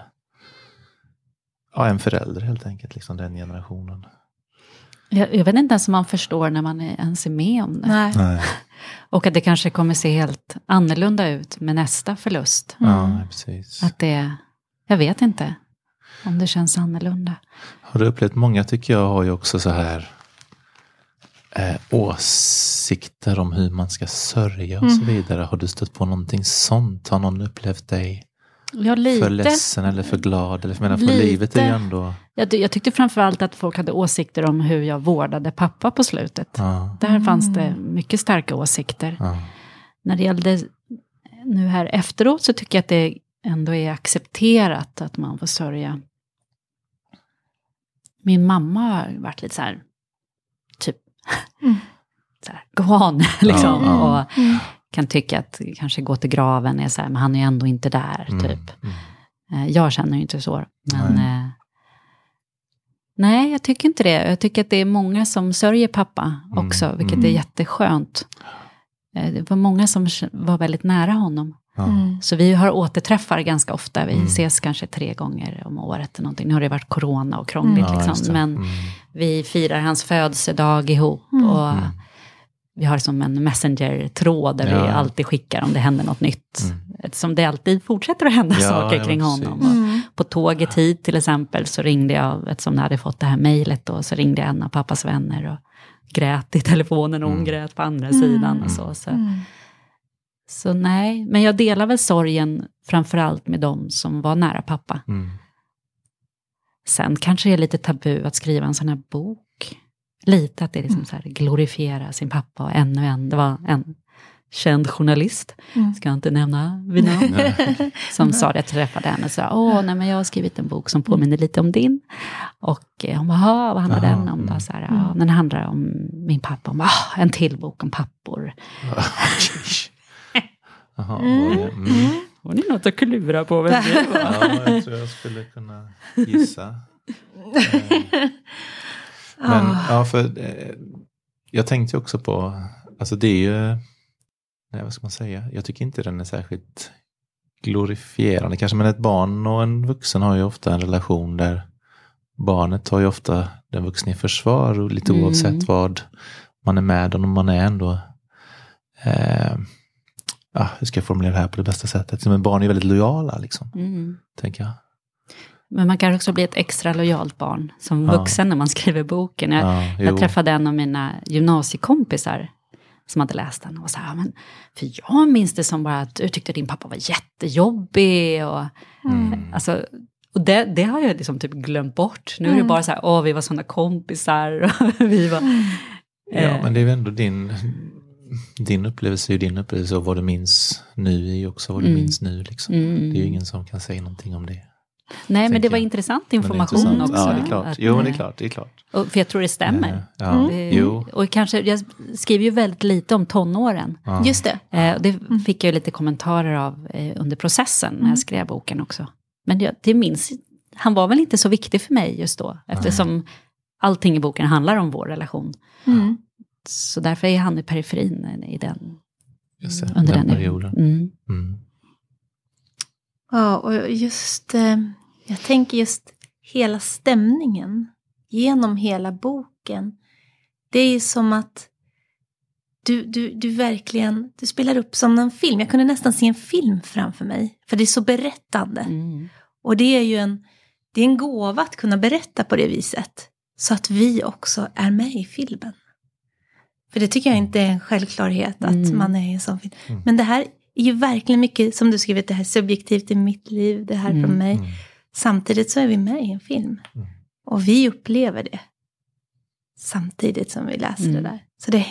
ja en förälder helt enkelt, liksom den generationen. Jag, jag vet inte ens om man förstår när man är, ens är med om det. Nej. Nej. Och att det kanske kommer se helt annorlunda ut med nästa förlust. Ja, Mm. precis. Att det, jag vet inte om det känns annorlunda. Har du upplevt, många tycker jag har ju också så här eh, åsikter om hur man ska sörja och så vidare. Har du stött på någonting sånt? Har någon upplevt dig Ja, lite. för ledsen eller för glad? Eller för, menar, för Lite. livet är ju ändå... Jag, jag tyckte framförallt att folk hade åsikter om hur jag vårdade pappa på slutet. Ja, Där Mm. fanns det mycket starka åsikter. ja, När det gällde nu här efteråt så tycker jag att det ändå är accepterat att man får sörja. Min mamma har varit lite så här, typ, Mm. så här, go on, liksom. Ja, Och Mm. Kan tycka att kanske gå till graven är så här, men han är ju ändå inte där, mm, typ. mm. Eh, Jag känner ju inte så. Men, Nej. eh, nej, jag tycker inte det. Jag tycker att det är många som sörjer pappa Mm, också, vilket mm. är jätteskönt. Eh, Det var många som var väldigt nära honom. Ja, Mm. Så vi har återträffar ganska ofta. Vi Mm. ses kanske tre gånger om året. Eller någonting. Nu har det varit corona och krångligt. Ja, just liksom. det. Men Mm. vi firar hans födelsedag ihop. Mm. Och Mm. Vi har som en messenger-tråd där vi Ja. alltid skickar om det händer något nytt. Mm. Eftersom det alltid fortsätter att hända Ja, saker kring honom. Mm. på tåget hit till exempel så ringde jag, eftersom jag hade fått det här mejlet då, så ringde jag en av pappas vänner och grät i telefonen och hon Mm. grät på andra Mm. sidan och så. Så, Mm. så nej, men jag delar väl sorgen framförallt med de som var nära pappa. Mm. Sen kanske det är lite tabu att skriva en sån här bok. Lite att det är Mm. liksom så här glorifiera sin pappa och ännu en, det var en känd journalist, Mm. ska jag inte nämna vid namn, som sa det, jag träffade henne och sa, åh, nej men jag har skrivit en bok som påminner lite om din. Och eh, hon bara, "Ha, vad handlar Jaha, den om då? mm. Så här, den handlar om min pappa. Hon bara, "Ah, en till bok om pappor. Jaha, Mm. mm. Har ni något att klura på? Vem det var? Ja, jag tror jag skulle kunna gissa. Men Ah. ja, för eh, jag tänkte ju också på, alltså det är ju, nej, vad ska man säga, jag tycker inte den är särskilt glorifierande kanske, men ett barn och en vuxen har ju ofta en relation där barnet har ju ofta den vuxna i försvar och lite Mm. oavsett vad man är med om, man är ändå eh, ja, hur ska jag formulera det här på det bästa sättet? Men barn är väldigt lojala, liksom, Mm. tänker jag. Men man kan också bli ett extra lojalt barn som Ja. vuxen när man skriver boken. Jag, Ja, jag träffade en av mina gymnasiekompisar som hade läst den och så här, men, för jag minns det som bara att du tyckte din pappa var jättejobbig och Mm. Alltså, och det, det har jag liksom typ glömt bort. Nu är det Mm. bara så här, åh, vi var sådana kompisar. Och vi var, Ja, eh, men det är väl ändå din, din upplevelse är ju din upplevelse och vad du minns nu är ju också vad du Mm. minns nu. Liksom. Mm. Det är ju ingen som kan säga någonting om det. Nej, men det var jag. intressant det information intressant. också. Ja, det är klart. Att, jo, men det är eh, klart. Det är klart. Och, för jag tror det stämmer. Eh, Ja, Det, jo. och kanske, jag skriver ju väldigt lite om tonåren. Ja. Just det. Eh, och det fick jag ju lite kommentarer av eh, under processen när Mm. jag skrev boken också. Men jag, det minns, han var väl inte så viktig för mig just då, eftersom allting i boken handlar om vår relation. Mm. Så därför är han i periferin i den, det, under den den, perioden. Ja, och just, eh, jag tänker just hela stämningen genom hela boken. Det är som att du, du, du verkligen du spelar upp som en film. Jag kunde nästan se en film framför mig. För det är så berättande. Mm. Och det är ju en, det är en gåva att kunna berätta på det viset. Så att vi också är med i filmen. För det tycker jag inte är en självklarhet att Mm. man är i en sån film. Mm. Men det här är ju verkligen mycket, som du skrivit, det här subjektivt i mitt liv, det här Mm. från mig. Mm. Samtidigt så är vi med i en film. Mm. Och vi upplever det. Samtidigt som vi läser Mm. det där. Så det,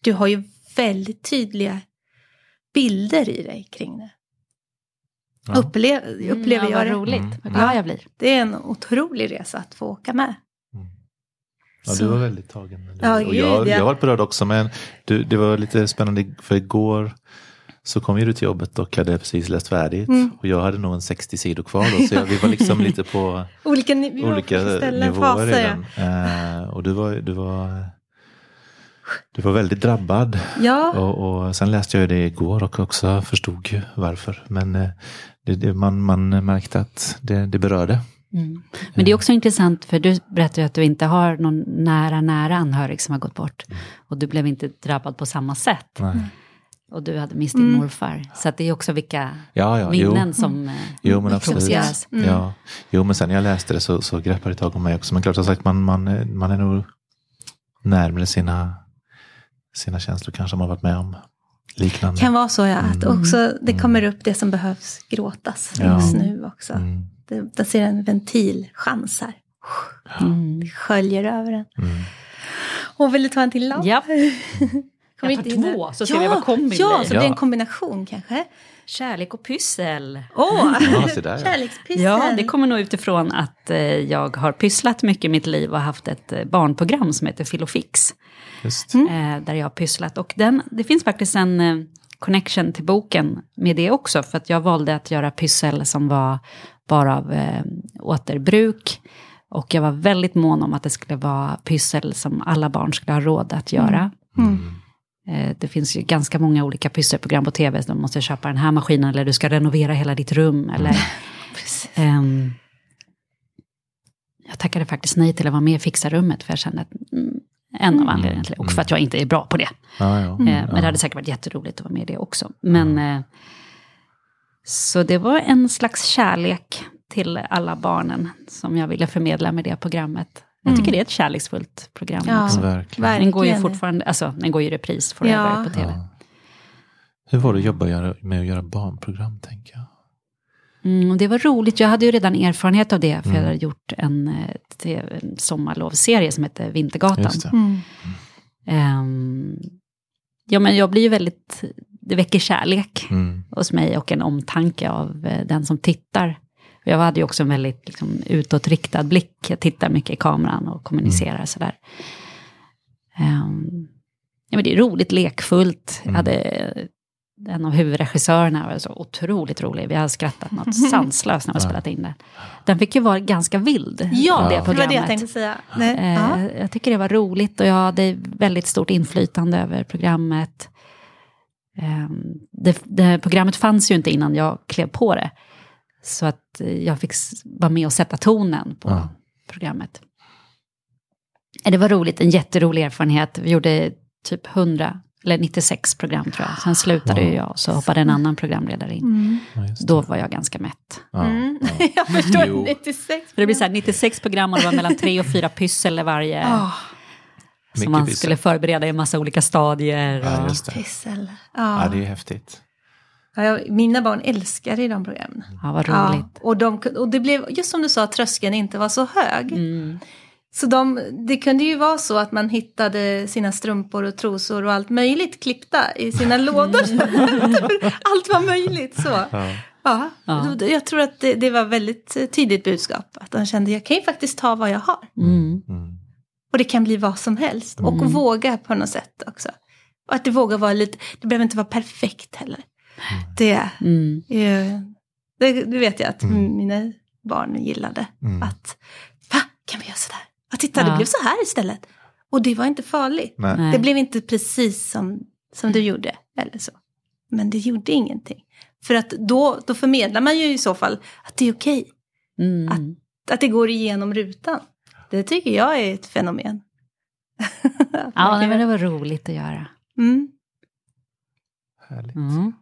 du har ju väldigt tydliga bilder i dig kring det. Ja. Upplev, upplever Mm, ja, jag det. roligt. Mm. Vad glad jag blir. Det är en otrolig resa att få åka med. Mm. Ja, Så- du var väldigt tagen. Ja, och jag, ja. jag var berörd också, men du, det var lite spännande för igår så kom ju du till jobbet och hade precis läst färdigt. Mm. Och jag hade nog en 60 sidor kvar då, så jag, vi var liksom lite på Olika, ni- vi var på olika nivåer faser, redan. Eh, och du var, du var du var väldigt drabbad. Ja, Och, och sen läste jag det igår och också förstod ju varför. Men eh, det, det, man, man märkte att det, det berörde. Mm. Men det är också intressant, för du berättar ju att du inte har någon nära, nära anhörig som har gått bort. Och du blev inte drabbad på samma sätt. Nej. Och du hade mist din Mm. morfar. Så att det är också vilka Ja, ja, jo. minnen som eh, Jo men absolut. Mm. Ja. Jo men sen när jag läste det så, så greppade det tag om mig också. Men klart som sagt man, man, är- man är nog närmare sina, sina känslor kanske man har varit med om liknande. kan vara så ja. Att Mm. också det Mm. kommer upp det som behövs gråtas Ja. just nu också. Mm. Det, där ser en ventilchans här. Mm. Det sköljer över en. Mm. Och vill du ta en till lapp? Ja, Kommer Jag tar inte in två, så ser vi vad kombin Ja, blir. så det blir en Ja. kombination kanske. kärlek och pyssel. Åh, Ja, där, ja. kärlekspyssel. Ja, det kommer nog utifrån att eh, jag har pysslat mycket i mitt liv och haft ett eh, barnprogram som heter Filofix. Just. Mm. eh, där jag har pysslat. Och den, det finns faktiskt en eh, connection till boken med det också. För att jag valde att göra pyssel som var bara av eh, återbruk. Och jag var väldigt mån om att det skulle vara pyssel som alla barn skulle ha råd att göra. Mm. Eh, det finns ju ganska många olika pysselprogram på tv. Du måste köpa den här maskinen eller du ska renovera hela ditt rum. Eller, Precis. Ehm, jag tackade faktiskt nej till att vara med i fixarummet för jag kände att mm, en av anledningarna till det, och för att jag inte är bra på det. Ja, ja. Eh, Men det hade säkert varit jätteroligt att vara med i det också. Men eh, så det var en slags kärlek till alla barnen som jag ville förmedla med det programmet. Jag tycker Mm. det är ett kärleksfullt program Ja. också. Verkligen. Den går ju fortfarande, alltså den går ju i repris forever Ja. på tv. Ja. Hur var det att jobba med att göra barnprogram tänker jag? Mm, det var roligt, jag hade ju redan erfarenhet av det, för jag Mm. hade gjort en, eh, TV en sommarlovsserie som hette Vintergatan. Just det. Mm. Ehm, ja, men jag blir ju väldigt, det väcker kärlek Mm. hos mig och en omtanke av eh, den som tittar. Jag hade ju också en väldigt liksom, utåtriktad blick. Jag tittar mycket i kameran och kommunicerar sådär. Ehm, ja, men det är roligt, lekfullt. Jag Mm. hade en av huvudregissörerna var så otroligt rolig. Vi har skrattat något sanslöst när vi Ja. spelat in det. Den fick ju vara ganska vild, Ja, det det var programmet. det jag tänkte säga. Nej. Eh, Ja. Jag tycker det var roligt och jag hade väldigt stort inflytande över programmet. Eh, det, det, programmet fanns ju inte innan jag klev på det. Så att eh, jag fick vara med och sätta tonen på Ja. programmet. Eh, Det var roligt, en jätterolig erfarenhet. Vi gjorde typ 100, eller 96 program tror jag. Sen slutade Wow. jag och så hoppade en annan programledare in. Mm. Ja. Då var jag ganska mätt. Ja, Mm. ja. jag förstår, Jo. 96. Så det blir så här 96 program och det var mellan tre och fyra pyssel varje. Ah, Som man pyssel. skulle förbereda i en massa olika stadier. Ja, och- just det. pyssel. Ja, Ja. det är häftigt. Ja, mina barn älskar i de programmen. Ja, vad Ja, roligt. och, de, och det blev, just som du sa, tröskeln inte var så hög. Mm. Så de, det kunde ju vara så att man hittade sina strumpor och trosor och allt möjligt klippta i sina lådor. allt var möjligt så. Ja. Ja, Ja. jag tror att det, det var väldigt tydligt budskap. Att de kände, jag kan ju faktiskt ta vad jag har. Mm. Mm. Och det kan bli vad som helst. Och Mm. våga på något sätt också. Och att det vågar vara lite, det behöver inte vara perfekt heller. Det, Mm. det, det vet jag att Mm. mina barn gillade. Mm. Att, va, kan vi göra sådär? Ja, titta, det Ja. blev så här istället. Och det var inte farligt. Nej. Det blev inte precis som, som du gjorde. Eller så. Men det gjorde ingenting. För att då, då förmedlar man ju i så fall att det är okej. Mm. Att det går igenom rutan. Det tycker jag är ett fenomen. Att Ja, men det var roligt att göra. mm. Härligt. Mm.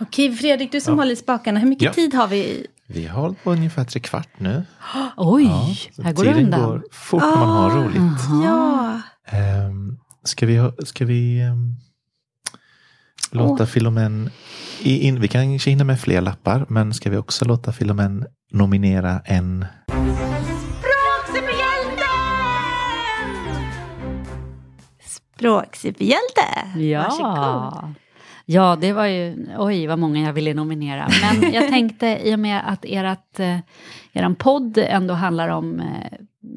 Okej, Fredrik, du som Ja. håller i spakarna. Hur mycket Ja. tid har vi? Vi har hållit på ungefär tre kvart nu. Oj, Ja, här går det tiden undan. går fort när man har Ah. roligt. Ja. Um, ska vi, ska vi ehm, låta Filomen, i, in, vi kanske hinner med fler lappar, men ska vi också låta Filomen nominera en Språksuperhjälte. Ja. Varsågod. Ja, det var ju, oj vad många jag ville nominera. Men jag tänkte i och med att ert, eh, eran podd ändå handlar om eh,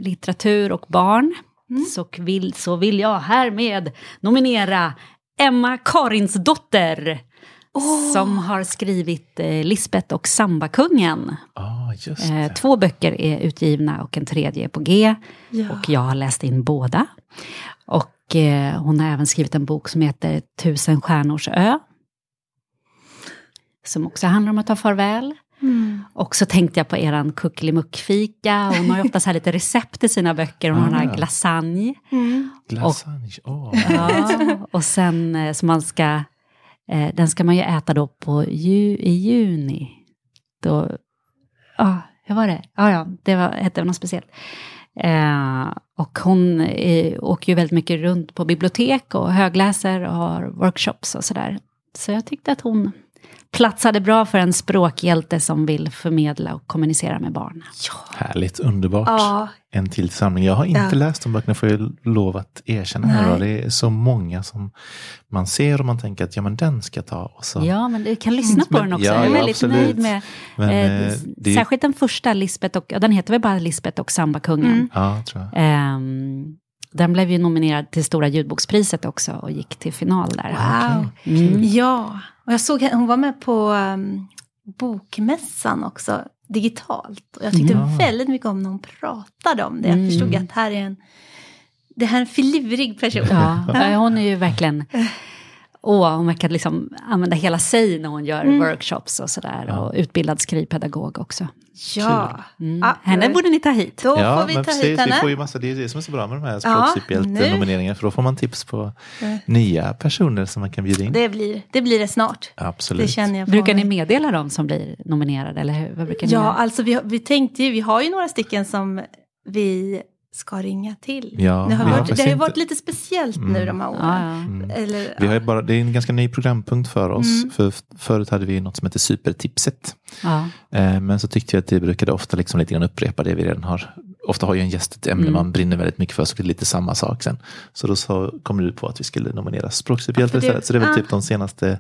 litteratur och barn, Mm. så, vill, så vill jag härmed nominera Emma Karinsdotter. Som har skrivit eh, Lisbeth och Sambakungen. Just Eh, två böcker är utgivna och en tredje är på G. Ja. Och jag har läst in båda. Och eh, hon har även skrivit en bok som heter Tusen stjärnors ö. Som också handlar om att ta farväl. Mm. Och så tänkte jag på eran kuckelimuckfika. Hon har ju ofta så här lite recept i sina böcker. Hon har den här Ah. glasagne. Mm. Glasagne. Åh. Ja, och sen eh, som man ska, eh, den ska man ju äta då på ju, i juni. Då, ja, jag var det? Ja, ja, det var, hette något speciellt. Eh, och hon eh, åker ju väldigt mycket runt på bibliotek och högläser och har workshops och sådär. Så jag tyckte att hon platsade bra för en språkhjälte som vill förmedla och kommunicera med barn. Härligt, underbart. Ja, En till samling. Jag har inte Ja. läst de böckerna får jag lov att erkänna. Här, det är så många som man ser och man tänker att ja men den ska jag ta. Och så. Ja, men du kan lyssna på Men- den också. ja, jag är ja, väldigt absolut. nöjd med Men, Eh, eh, det är- Särskilt den första, Lisbeth och, ja, den heter väl bara Lisbeth och Sambakungen. Mm. Ja, tror jag. Ehm, den blev ju nominerad till Stora ljudbokspriset också och gick till final där. wow. Mm. Ja, och jag såg hon var med på um, bokmässan också, digitalt. Och jag tyckte Ja. väldigt mycket om när hon pratade om det. Jag Mm. förstod att här är en, det här är en filurig person. Ja, hon är ju verkligen... Åh, hon verkar liksom använda hela sig när hon gör Mm. workshops och sådär. Ja. Och utbildad skrivpedagog också. Ja, Mm. Ja, Henne borde ni ta hit. då ja, får vi men ta precis, hit vi henne. får ju massa, det är det som är så bra med de här Ja, språksuperhjälte-nomineringarna. För då får man tips på Mm. nya personer som man kan bjuda in. Det blir, det blir det snart. Absolut. Det känner jag Brukar ni mig. meddela dem som blir nominerade? Eller hur? Vad brukar ni Ja, göra? alltså vi, vi tänkte ju, vi har ju några stycken som vi ska ringa till. Ja, det har, vi varit, det har ju inte- varit lite speciellt nu Mm. de här åren. Ja, ja. Mm. Eller, Vi har ju bara, det är en ganska ny programpunkt för oss. Mm. För förut hade vi något som heter Supertipset. Ja. Eh, men så tyckte jag att det brukade ofta liksom lite grann upprepa det vi redan har. Ofta har ju en gäst ett ämne Mm. man brinner väldigt mycket för, så det är lite samma sak sen. Så då så kom ut på att vi skulle nominera språksuperhjälte Ja, istället. Så det är väl ah. typ de senaste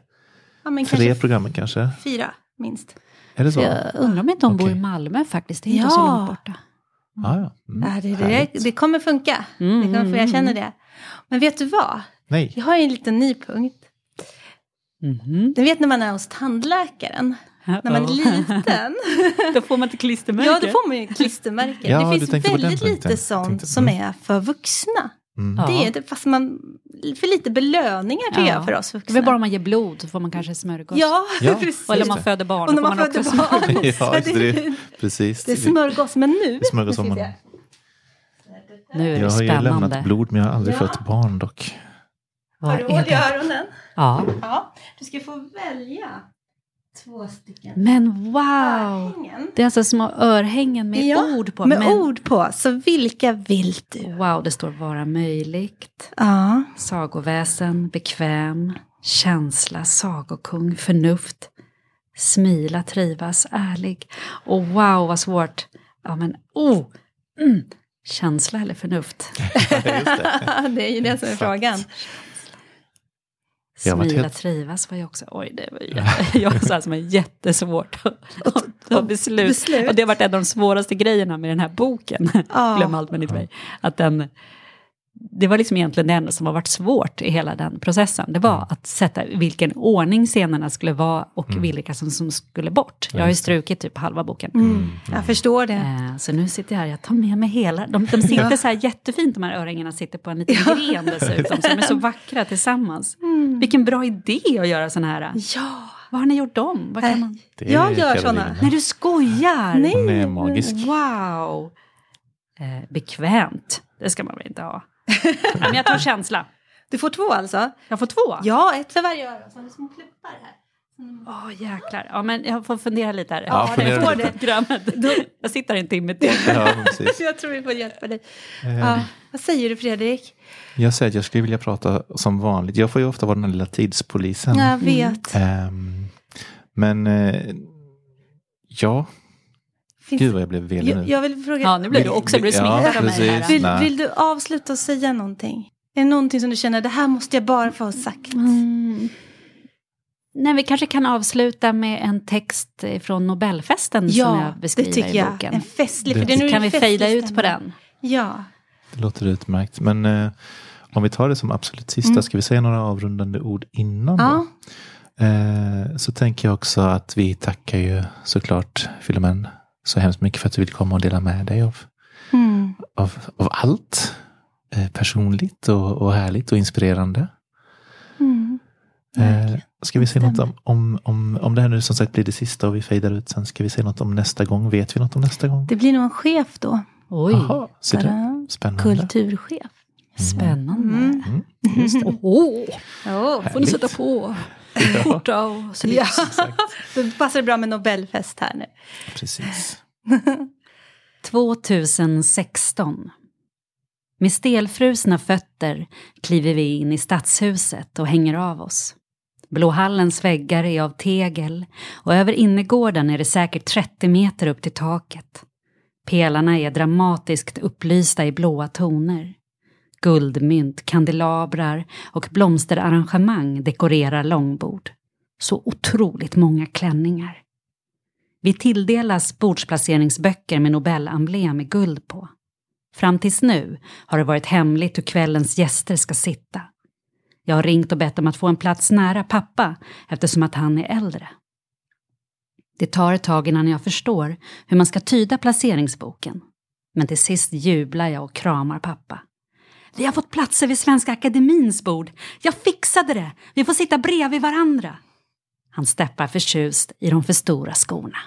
ja, men tre kanske programmen kanske. fyra minst. Är det så? Jag undrar om inte hon bor i. Malmö faktiskt. Det är inte Ja. så långt borta. Ah, ja. Mm, Ja, det, det, det kommer funka. Mm, Det kommer, mm, för jag känner mm. det. Men vet du vad? Nej. Jag har en liten ny punkt. Mhm. Du vet när man är hos tandläkaren, när man är liten. Då får man ett klistermärke. ja, då får man ju klistermärke. Ja, det finns väldigt lite sånt som mm. är för vuxna. Mm. Ja. Det är det, fast man, för lite belöningar tycker Ja. jag för oss Det är vuxna. väl bara om man ger blod så får man kanske smörgås. Ja, Ja. precis. Eller om man det. föder barn, Och då när får man man också föder barn. smörgås. Ja, just det, det, det, precis. det är smörgås, men nu... Smörgås om ska man-. Nu är det Jag har ju lämnat spännande. blod men jag har aldrig Ja. fött barn dock. Har du är hål i det? öronen? Ja. Ja. Du ska få välja två stycken. Men wow! Örhängen. Det är alltså små örhängen med Ja, ord på. Med men, ord på. Så vilka vill du? Wow, det står vara möjligt. Ja. Sagoväsen, bekväm, känsla, sagokung, förnuft, smila, trivas, ärlig. Och wow, vad svårt. Ja, men oh! Mm. Känsla eller förnuft? Det. det är ju det som är frågan. Smila, helt- trivas var ju också, oj det var jätte, jag sa som är jättesvårt att ta beslut. beslut. Och det har varit en av de svåraste grejerna med den här boken, Ja. Glöm allt men inte mig. Att den, det var liksom egentligen det enda som har varit svårt i hela den processen. Det var att sätta vilken ordning scenerna skulle vara och vilka som, som skulle bort. Jag har ju strukit typ halva boken. Mm. Jag förstår det. Eh, Så nu sitter jag här, jag tar med mig hela. De, de sitter så här jättefint, de här örhängarna sitter på en liten gren dessutom. Som är så vackra tillsammans. Vilken bra idé att göra sådana här. Ja. Vad har ni gjort dem? Vad kan Äh, man... Jag gör såna. Nej, du skojar! Nej. Hon är magisk. Wow! Eh, bekvämt, det ska man väl inte ha. men jag tar känsla. Du får två alltså? Jag får två? Ja, ett för varje öra. Så har vi små pluppar här. Åh jäklar. Ja, men jag får fundera lite här. Ja, fundera jag får det programmet. Jag sitter en timme till. Ja. Jag tror vi får hjälpa dig. Eh, Ja. Vad säger du Fredrik? Jag säger att jag skulle vilja prata som vanligt. Jag får ju ofta vara den här lilla tidspolisen. Jag vet. Ehm, men eh, ja, Finns... gud vad jag blev velig nu. jag vill fråga. Ja, nu blir du också blir Ja, smittad av mig här. Vill, vill du avsluta och säga någonting? Är det någonting som du känner, det här måste jag bara få ha sagt? Mm. Nej, vi kanske kan avsluta med en text från Nobelfesten som jag Ja, det beskriver tycker i jag. boken. En festlig, Det- för det kan vi fejda ut på den? Ja. Det låter utmärkt. Men eh, om vi tar det som absolut sista, Mm. ska vi säga några avrundande ord innan ja. då? Eh, så tänker jag också att vi tackar ju såklart Filomen så hemskt mycket för att du vill komma och dela med dig av, Mm. av, av allt. Eh, personligt och, och härligt och inspirerande. Mm. Eh, ska vi säga något om, om, om, om det här nu som sagt blir det sista och vi fejdar ut sen. Ska vi säga något om nästa gång? Vet vi något om nästa gång? Det blir nog en chef då. Oj, Jaha, ser du? Spännande. Kulturchef. spännande. Mm. Mm. Åh, Oh, får ni sätta på skjorta och slips. Ja, då passar det bra med Nobelfest här nu. Precis. 2016. Med stelfrusna fötter kliver vi in i stadshuset och hänger av oss. Blåhallens väggar är av tegel och över innergården är det säkert 30 meter upp till taket. Pelarna är dramatiskt upplysta i blåa toner. Guldmynt, kandelabrar och blomsterarrangemang dekorerar långbord. Så otroligt många klänningar. Vi tilldelas bordsplaceringsböcker med Nobelemblem i guld på. Fram tills nu har det varit hemligt hur kvällens gäster ska sitta. Jag har ringt och bett om att få en plats nära pappa eftersom att han är äldre. Det tar ett tag innan jag förstår hur man ska tyda placeringsboken. Men till sist jublar jag och kramar pappa. Vi har fått platser vid Svenska Akademins bord. Jag fixade det! Vi får sitta bredvid varandra. Han steppar förtjust i de för stora skorna.